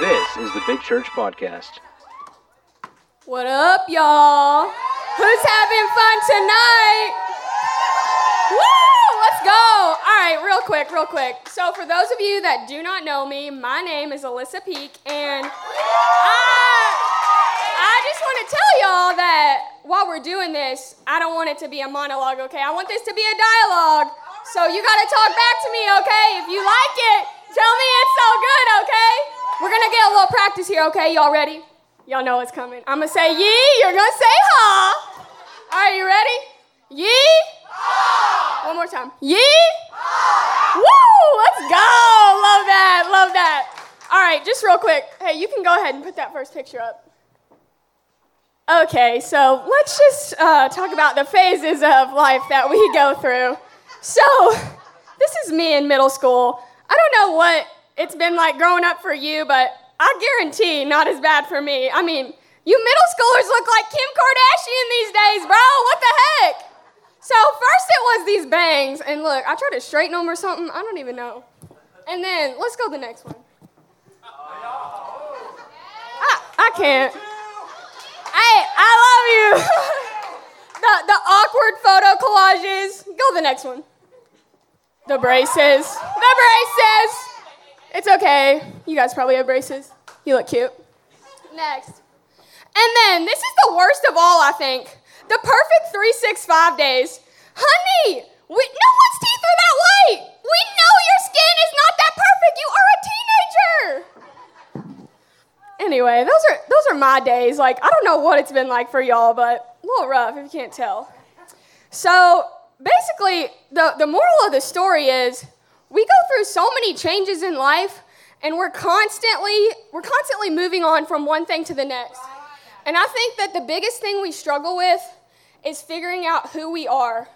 This is the Big Church Podcast. What up, y'all? Who's having fun tonight? Woo! Let's go. All right, real quick, real quick. So, for those of you that do not know me, my name is Alyssa Peak, and I, I just want to tell y'all that while we're doing this, I don't want it to be a monologue, okay? I want this to be a dialogue. So, you got to talk back to me, okay? If you like it, tell me it's so good, okay? We're to get a little practice here, okay? Y'all ready? Y'all know what's coming. I'm to say yee, you're to say ha. Right, you ready? Yee. One more time. Yee. Woo! Let's go. Love that. Love that. All right, just real quick. Hey, you can go ahead and put that first picture up. Okay, so let's just uh, talk about the phases of life that we go through. So, this is me in middle school. I don't know what it's been like growing up for you, but I guarantee not as bad for me. I mean, you middle schoolers look like Kim Kardashian these days, bro. What the heck? So first it was these bangs, and look, I tried to straighten them or something. I don't even know. And then let's go to the next one. I, I can't. Hey, I love you. the, the awkward photo collages. Go to the next one. The braces. The braces. It's okay. You guys probably have braces. You look cute. Next. And then, this is the worst of all, I think. The perfect 365 days. Honey, we, no one's teeth are that white. We know your skin is not that perfect. You are a teenager. Anyway, those are those are my days. Like, I don't know what it's been like for y'all, but a little rough if you can't tell. So, basically, the, the moral of the story is we go through so many changes in life and we're constantly we're constantly moving on from one thing to the next. And I think that the biggest thing we struggle with is figuring out who we are.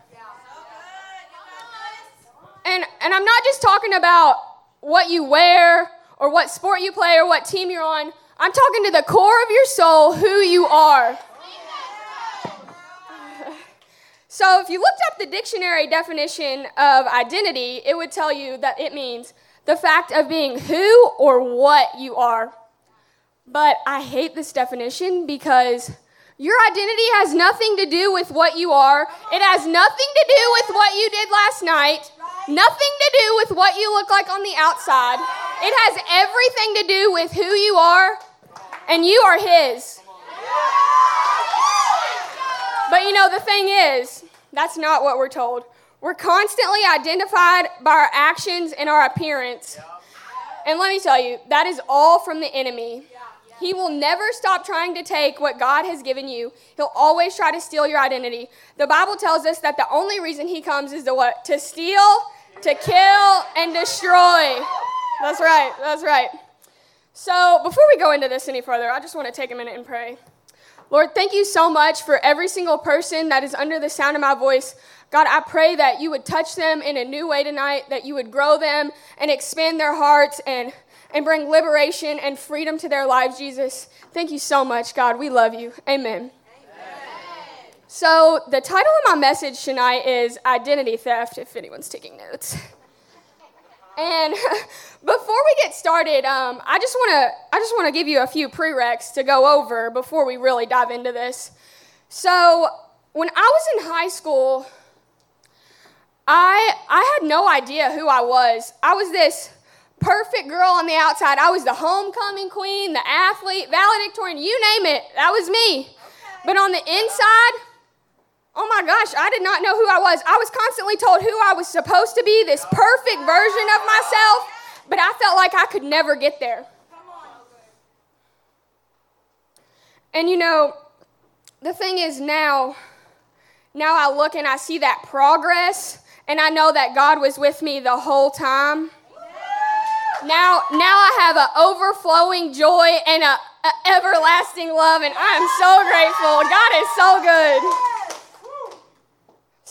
And and I'm not just talking about what you wear or what sport you play or what team you're on. I'm talking to the core of your soul who you are. So, if you looked up the dictionary definition of identity, it would tell you that it means the fact of being who or what you are. But I hate this definition because your identity has nothing to do with what you are. It has nothing to do with what you did last night, nothing to do with what you look like on the outside. It has everything to do with who you are, and you are His. But you know, the thing is, that's not what we're told. We're constantly identified by our actions and our appearance. And let me tell you, that is all from the enemy. He will never stop trying to take what God has given you. He'll always try to steal your identity. The Bible tells us that the only reason he comes is to what? To steal, to kill, and destroy. That's right. That's right. So, before we go into this any further, I just want to take a minute and pray. Lord, thank you so much for every single person that is under the sound of my voice. God, I pray that you would touch them in a new way tonight, that you would grow them and expand their hearts and, and bring liberation and freedom to their lives, Jesus. Thank you so much, God. We love you. Amen. Amen. So, the title of my message tonight is Identity Theft, if anyone's taking notes. And before we get started, um, I just want to I just want to give you a few prereqs to go over before we really dive into this. So, when I was in high school, I I had no idea who I was. I was this perfect girl on the outside. I was the homecoming queen, the athlete, valedictorian, you name it. That was me. But on the inside, oh my gosh, I did not know who I was. I was constantly told who I was supposed to be, this perfect version of myself, but I felt like I could never get there. And you know, the thing is now, now I look and I see that progress, and I know that God was with me the whole time. Now, now I have an overflowing joy and a, a everlasting love, and I am so grateful. God is so good.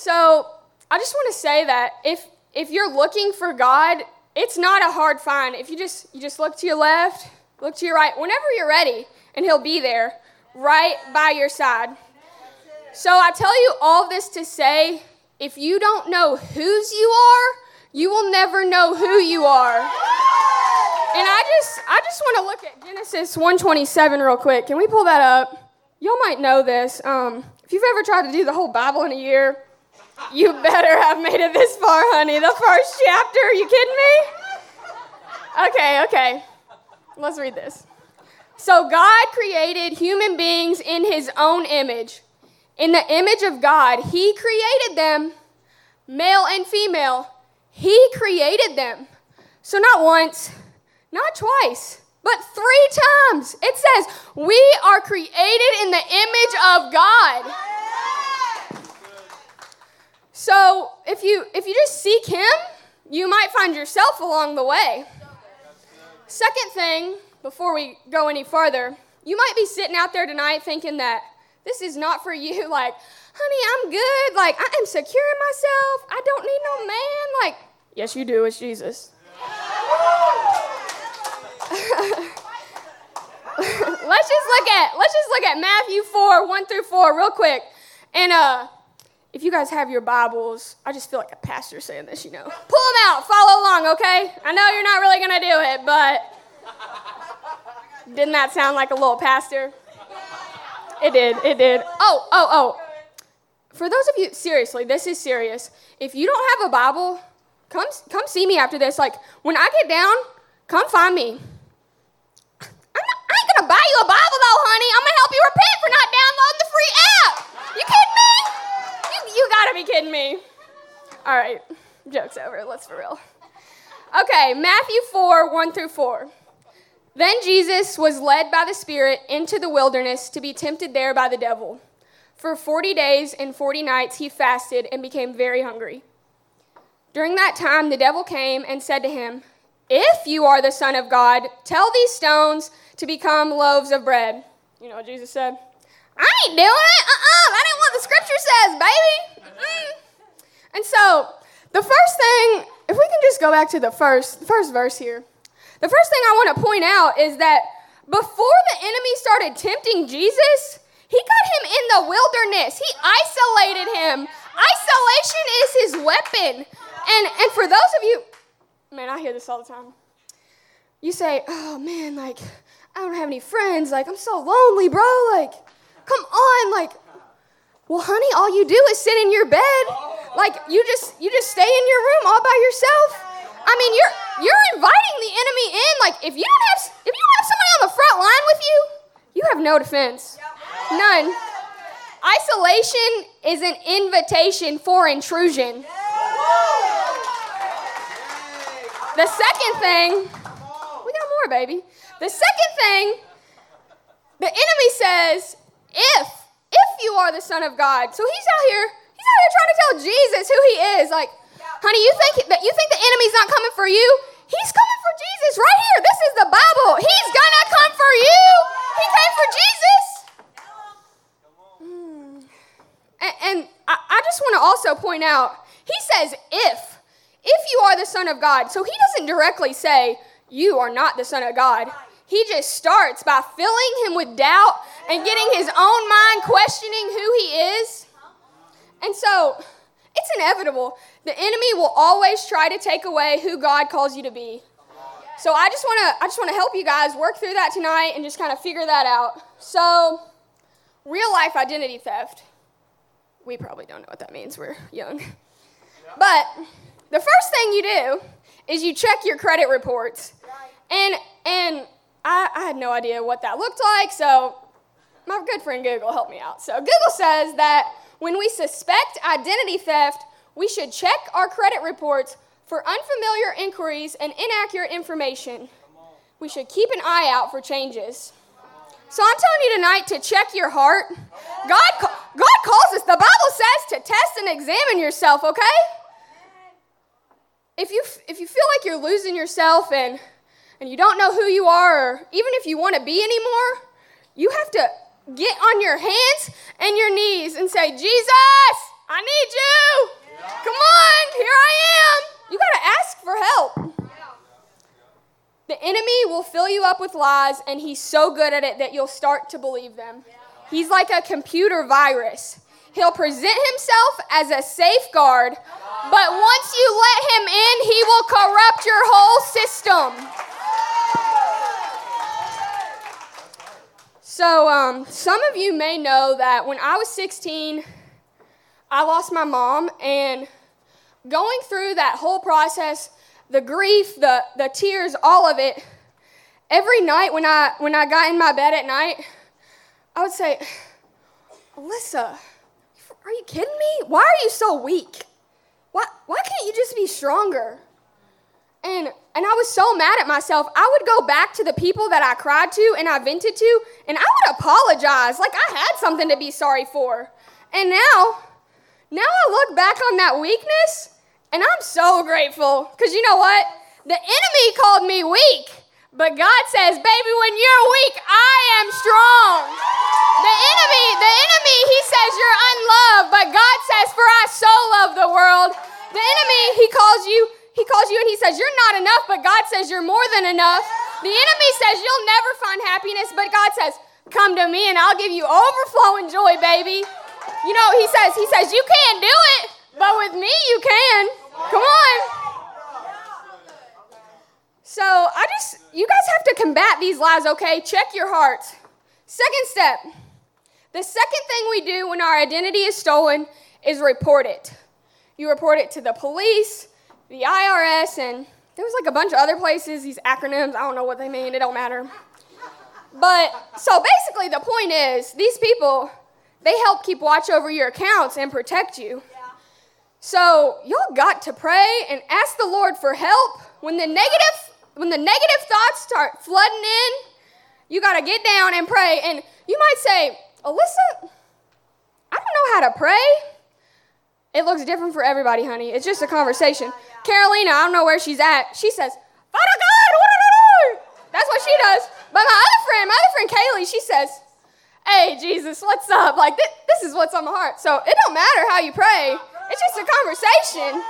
So I just want to say that if if you're looking for God, it's not a hard find. If you just you just look to your left, look to your right, whenever you're ready, and He'll be there, right by your side. So I tell you all this to say, if you don't know whose you are, you will never know who you are. And I just I just want to look at Genesis 127 real quick. Can we pull that up? Y'all might know this. Um, if you've ever tried to do the whole Bible in a year, you better have made it this far, honey. The first chapter. Are you kidding me? Okay, okay. Let's read this. So God created human beings in his own image. In the image of God, he created them, male and female. He created them. So not once, not twice, but three times. It says, We are created in the image of God. So if you if you just seek him, you might find yourself along the way. Second thing, before we go any farther, you might be sitting out there tonight thinking that this is not for you. Like, honey, I'm good. Like, I am secure in myself. I don't need no man. Like, yes, you do. It's Jesus. let's just look at let's just look at Matthew 4, 1 through 4, real quick. And uh if you guys have your Bibles, I just feel like a pastor saying this, you know. Pull them out, follow along, okay? I know you're not really gonna do it, but didn't that sound like a little pastor? It did, it did. Oh, oh, oh. For those of you, seriously, this is serious. If you don't have a Bible, come, come see me after this. Like, when I get down, come find me. I'm not, I ain't gonna buy you a Bible though, honey. I'm gonna help you repent for not downloading the free app. You kidding me? You, gotta be kidding me. All right, joke's over. Let's for real. Okay, Matthew 4 1 through 4. Then Jesus was led by the Spirit into the wilderness to be tempted there by the devil. For 40 days and 40 nights he fasted and became very hungry. During that time, the devil came and said to him, If you are the Son of God, tell these stones to become loaves of bread. You know what Jesus said? I ain't doing it. Uh-uh. That ain't what the scripture says, baby. Mm-mm. And so, the first thing, if we can just go back to the first, first verse here. The first thing I want to point out is that before the enemy started tempting Jesus, he got him in the wilderness. He isolated him. Isolation is his weapon. And and for those of you, man, I hear this all the time. You say, "Oh man, like I don't have any friends. Like I'm so lonely, bro. Like come on, like well, honey, all you do is sit in your bed. Like you just you just stay in your room all by yourself. I mean, you're you're inviting the enemy in. Like if you don't have if you don't have somebody on the front line with you, you have no defense. None. Isolation is an invitation for intrusion. The second thing, we got more, baby. The second thing, the enemy says, if if you are the son of God. So he's out here, he's out here trying to tell Jesus who he is. Like, honey, you think that you think the enemy's not coming for you? He's coming for Jesus right here. This is the Bible. He's gonna come for you. He came for Jesus. Hmm. And, and I, I just want to also point out, he says, if, if you are the Son of God. So he doesn't directly say, you are not the Son of God. He just starts by filling him with doubt and getting his own mind questioning who he is. And so it's inevitable. The enemy will always try to take away who God calls you to be. So I just want to I just want to help you guys work through that tonight and just kind of figure that out. So real life identity theft. We probably don't know what that means. We're young. But the first thing you do is you check your credit reports. And and I, I had no idea what that looked like, so my good friend Google helped me out. So Google says that when we suspect identity theft, we should check our credit reports for unfamiliar inquiries and inaccurate information. We should keep an eye out for changes. So I'm telling you tonight to check your heart. God, God calls us, the Bible says to test and examine yourself, okay? If you, if you feel like you're losing yourself and, and you don't know who you are, or even if you want to be anymore, you have to get on your hands and your knees and say, Jesus, I need you. Come on, here I am. You got to ask for help. The enemy will fill you up with lies, and he's so good at it that you'll start to believe them. He's like a computer virus. He'll present himself as a safeguard, but once you let him in, he will corrupt your whole system. So, um, some of you may know that when I was 16, I lost my mom, and going through that whole process, the grief, the, the tears, all of it, every night when I, when I got in my bed at night, I would say, Alyssa, are you kidding me? Why are you so weak? Why, why can't you just be stronger? And, and I was so mad at myself. I would go back to the people that I cried to and I vented to, and I would apologize like I had something to be sorry for. And now, now I look back on that weakness, and I'm so grateful. Because you know what? The enemy called me weak, but God says, baby, when you're weak, I am strong. The enemy, the enemy, he says you're unloved, but God says, for I so love the world. The enemy, he calls you he calls you and he says, You're not enough, but God says you're more than enough. The enemy says you'll never find happiness, but God says, Come to me and I'll give you overflowing joy, baby. You know, he says, He says, You can't do it, but with me you can. Come on. So I just, you guys have to combat these lies, okay? Check your hearts. Second step. The second thing we do when our identity is stolen is report it. You report it to the police, the IRS, and there was like a bunch of other places, these acronyms, I don't know what they mean, it don't matter. But so basically, the point is, these people, they help keep watch over your accounts and protect you. So y'all got to pray and ask the Lord for help when the negative when the negative thoughts start flooding in. You got to get down and pray. And you might say, Alyssa, I don't know how to pray. It looks different for everybody, honey. It's just a conversation. Carolina, I don't know where she's at. She says, Father God, that's what she does. But my other friend, my other friend Kaylee, she says, Hey, Jesus, what's up? Like, this, this is what's on my heart. So it don't matter how you pray, it's just a conversation.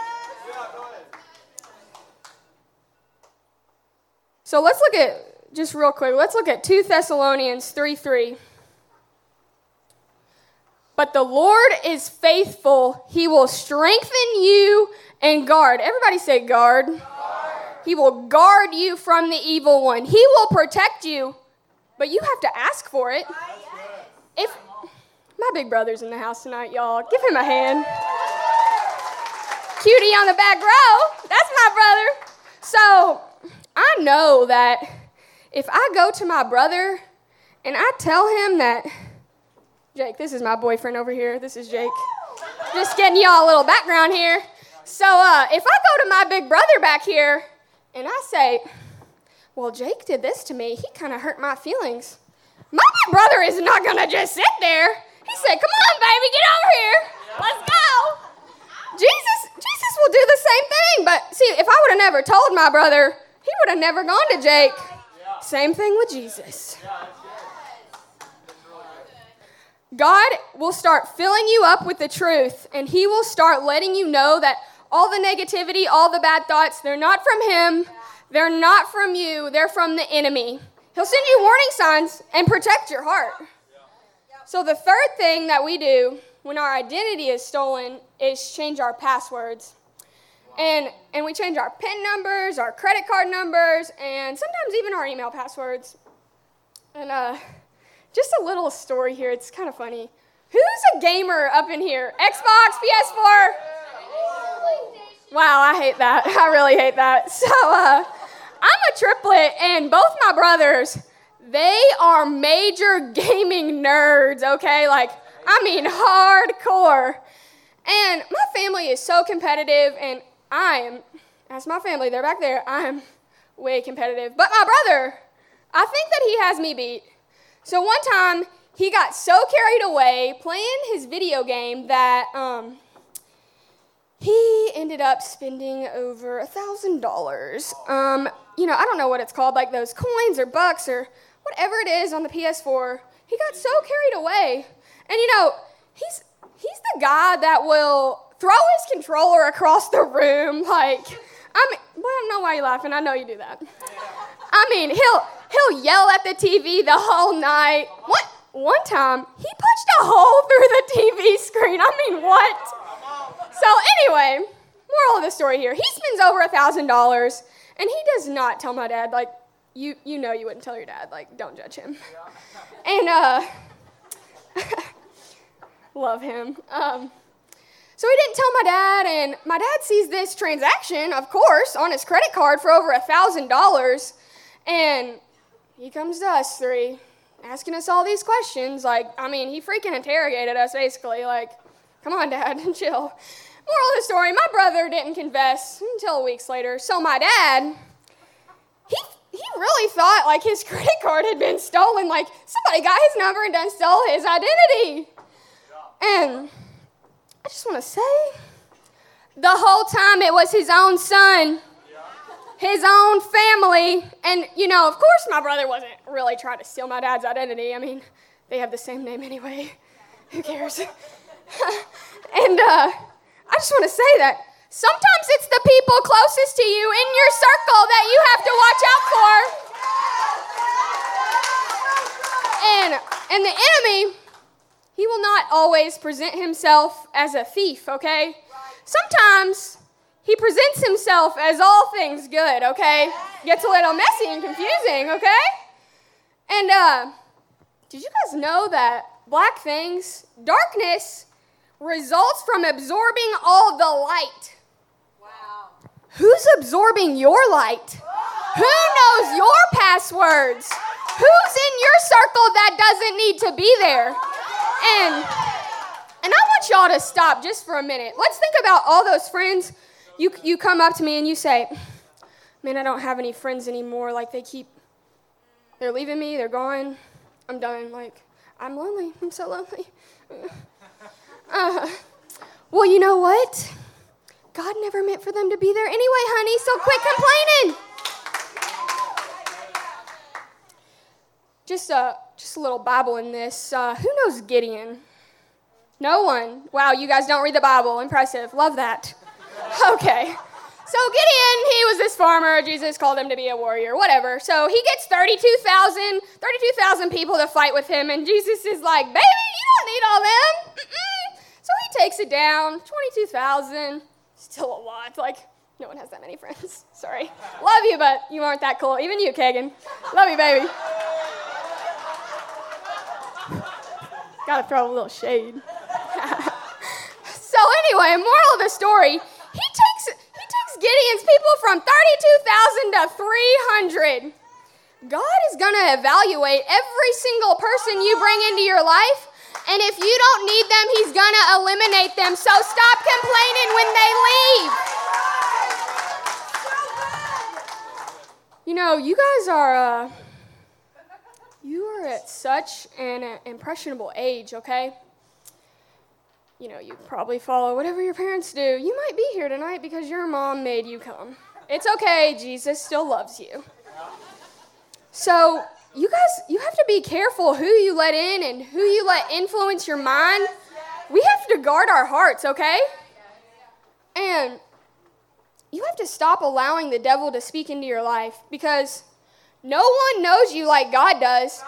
So let's look at, just real quick, let's look at 2 Thessalonians 3 3. But the Lord is faithful. He will strengthen you and guard. Everybody say guard. guard. He will guard you from the evil one. He will protect you, but you have to ask for it. If my big brother's in the house tonight, y'all, give him a hand. Cutie on the back row. That's my brother. So I know that if I go to my brother and I tell him that, Jake, this is my boyfriend over here. This is Jake. Just getting y'all a little background here. So uh, if I go to my big brother back here and I say, well, Jake did this to me, he kind of hurt my feelings. My big brother is not going to just sit there. He said, come on, baby, get over here. Let's go. Jesus, Jesus will do the same thing. But see, if I would have never told my brother, he would have never gone to Jake. Same thing with Jesus. God will start filling you up with the truth, and He will start letting you know that all the negativity, all the bad thoughts, they're not from Him, they're not from you, they're from the enemy. He'll send you warning signs and protect your heart. So, the third thing that we do when our identity is stolen is change our passwords. And, and we change our PIN numbers, our credit card numbers, and sometimes even our email passwords. And uh, just a little story here, it's kind of funny. Who's a gamer up in here? Xbox, PS4? Wow, I hate that. I really hate that. So, uh, I'm a triplet, and both my brothers, they are major gaming nerds, okay? Like, I mean, hardcore. And my family is so competitive, and I am, as my family, they're back there, I am way competitive. But my brother, I think that he has me beat. So one time, he got so carried away playing his video game that um, he ended up spending over a thousand dollars. Um, you know, I don't know what it's called, like those coins or bucks or whatever it is on the PS4. He got so carried away, and you know, he's he's the guy that will throw his controller across the room. Like, I mean, well, I don't know why you're laughing. I know you do that. I mean, he'll he'll yell at the TV the whole night. What? One time, he punched a hole through the TV screen. I mean, what? So, anyway, moral of the story here he spends over a $1,000 and he does not tell my dad. Like, you you know you wouldn't tell your dad. Like, don't judge him. And uh, love him. Um, so he didn't tell my dad, and my dad sees this transaction, of course, on his credit card for over a thousand dollars, and he comes to us three, asking us all these questions. Like, I mean, he freaking interrogated us basically. Like, come on, dad, chill. Moral of the story: my brother didn't confess until weeks later. So my dad, he he really thought like his credit card had been stolen. Like somebody got his number and done stole his identity. And I just want to say, the whole time it was his own son, his own family. And, you know, of course, my brother wasn't really trying to steal my dad's identity. I mean, they have the same name anyway. Who cares? and uh, I just want to say that sometimes it's the people closest to you in your circle that you have to watch out for. And, and the enemy not always present himself as a thief, okay? Sometimes he presents himself as all things good, okay? Gets a little messy and confusing, okay? And uh, did you guys know that black things, darkness, results from absorbing all the light? Wow. Who's absorbing your light? Who knows your passwords? Who's in your circle that doesn't need to be there? And and I want y'all to stop just for a minute. Let's think about all those friends. You you come up to me and you say, "Man, I don't have any friends anymore. Like they keep they're leaving me, they're gone. I'm done. Like I'm lonely. I'm so lonely." Uh, well, you know what? God never meant for them to be there anyway, honey, so quit complaining. Just a, just a little Bible in this. Uh, who knows Gideon? No one. Wow, you guys don't read the Bible. Impressive. Love that. Okay. So Gideon, he was this farmer. Jesus called him to be a warrior, whatever. So he gets 32,000 32,000 people to fight with him, and Jesus is like, baby, you don't need all them. Mm-mm. So he takes it down, 22,000. Still a lot. Like, no one has that many friends. Sorry. Love you, but you aren't that cool. Even you, Kagan. Love you, baby. Gotta throw a little shade. so anyway, moral of the story, he takes he takes Gideon's people from 32,000 to 300. God is gonna evaluate every single person you bring into your life, and if you don't need them, he's gonna eliminate them. So stop complaining when they leave. You know, you guys are uh, you are at such an impressionable age, okay? You know, you probably follow whatever your parents do. You might be here tonight because your mom made you come. It's okay, Jesus still loves you. So, you guys, you have to be careful who you let in and who you let influence your mind. We have to guard our hearts, okay? And you have to stop allowing the devil to speak into your life because no one knows you like God does.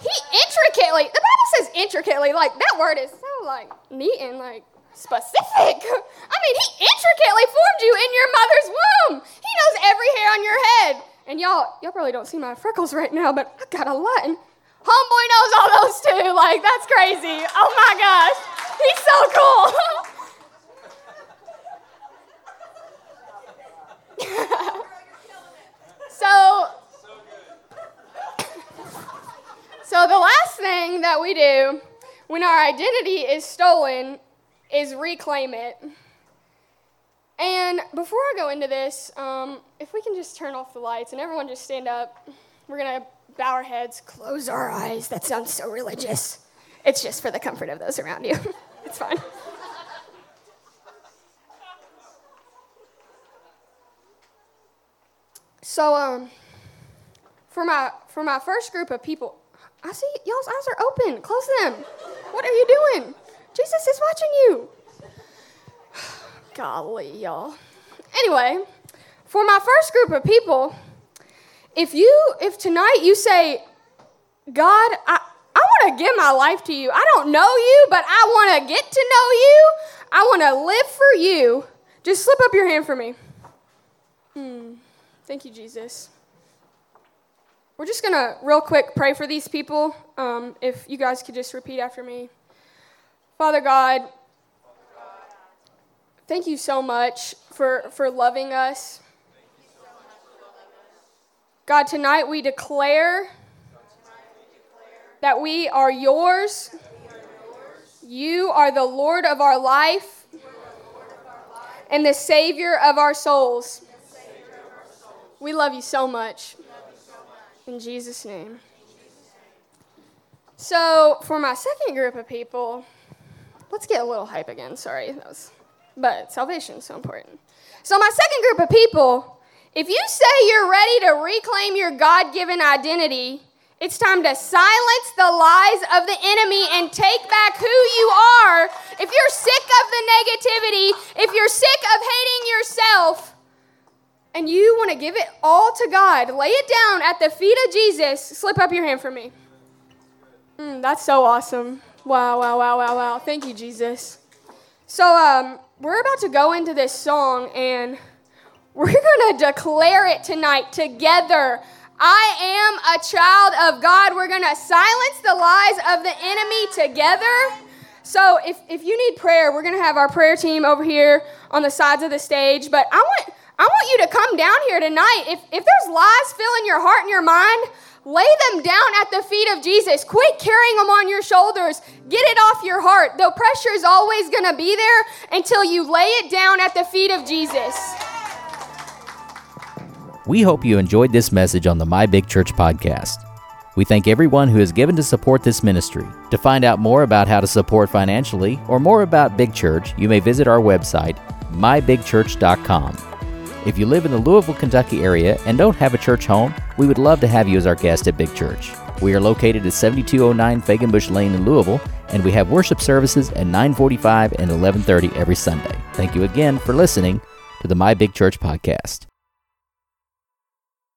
He intricately, the Bible says intricately, like that word is so like neat and like specific. I mean, he intricately formed you in your mother's womb. He knows every hair on your head. And y'all, y'all probably don't see my freckles right now, but I got a lot. And homeboy knows all those too. Like, that's crazy. Oh my gosh. He's so cool. so So, the last thing that we do when our identity is stolen is reclaim it. And before I go into this, um, if we can just turn off the lights and everyone just stand up, we're going to bow our heads, close our eyes. That sounds so religious. It's just for the comfort of those around you. it's fine. So, um, for my for my first group of people, I see y'all's eyes are open. Close them. What are you doing? Jesus is watching you. Golly, y'all. Anyway, for my first group of people, if you if tonight you say, God, I, I want to give my life to you. I don't know you, but I want to get to know you. I want to live for you. Just slip up your hand for me. Hmm. Thank you, Jesus. We're just going to real quick pray for these people. Um, if you guys could just repeat after me. Father God, thank you so much for, for loving us. God, tonight we declare that we are yours. You are the Lord of our life and the Savior of our souls. We love you so much. In Jesus' name. So, for my second group of people, let's get a little hype again. Sorry, that was, but salvation is so important. So, my second group of people, if you say you're ready to reclaim your God given identity, it's time to silence the lies of the enemy and take back who you are. If you're sick of the negativity, if you're sick of hating yourself, and you want to give it all to God, lay it down at the feet of Jesus, slip up your hand for me. Mm, that's so awesome. Wow, wow, wow, wow, wow. Thank you, Jesus. So, um, we're about to go into this song and we're going to declare it tonight together. I am a child of God. We're going to silence the lies of the enemy together. So if, if you need prayer, we're going to have our prayer team over here on the sides of the stage. But I want, I want you to come down here tonight. If, if there's lies filling your heart and your mind, lay them down at the feet of Jesus. Quit carrying them on your shoulders. Get it off your heart. The pressure is always going to be there until you lay it down at the feet of Jesus. We hope you enjoyed this message on the My Big Church podcast. We thank everyone who has given to support this ministry. To find out more about how to support financially or more about Big Church, you may visit our website, mybigchurch.com. If you live in the Louisville, Kentucky area and don't have a church home, we would love to have you as our guest at Big Church. We are located at 7209 Fegenbush Lane in Louisville, and we have worship services at 945 and 1130 every Sunday. Thank you again for listening to the My Big Church podcast.